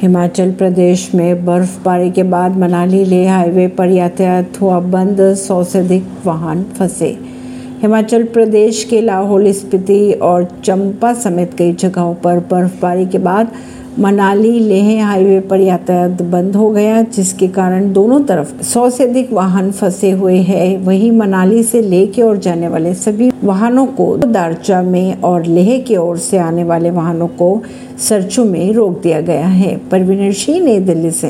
हिमाचल प्रदेश में बर्फबारी के बाद मनाली ले हाईवे पर यातायात हुआ बंद, सौ से अधिक वाहन फंसे। हिमाचल प्रदेश के लाहौल स्पीति और चंपा समेत कई जगहों पर बर्फबारी के बाद मनाली, लेह हाईवे पर यातायात बंद हो गया, जिसके कारण दोनों तरफ़ सौ से अधिक वाहन फंसे हुए हैं। वहीं मनाली से लेह की ओर जाने वाले सभी वाहनों को दारचा में और लेह की ओर से आने वाले वाहनों को सरचू में रोक दिया गया है। परवीनर सिंह, नई दिल्ली से।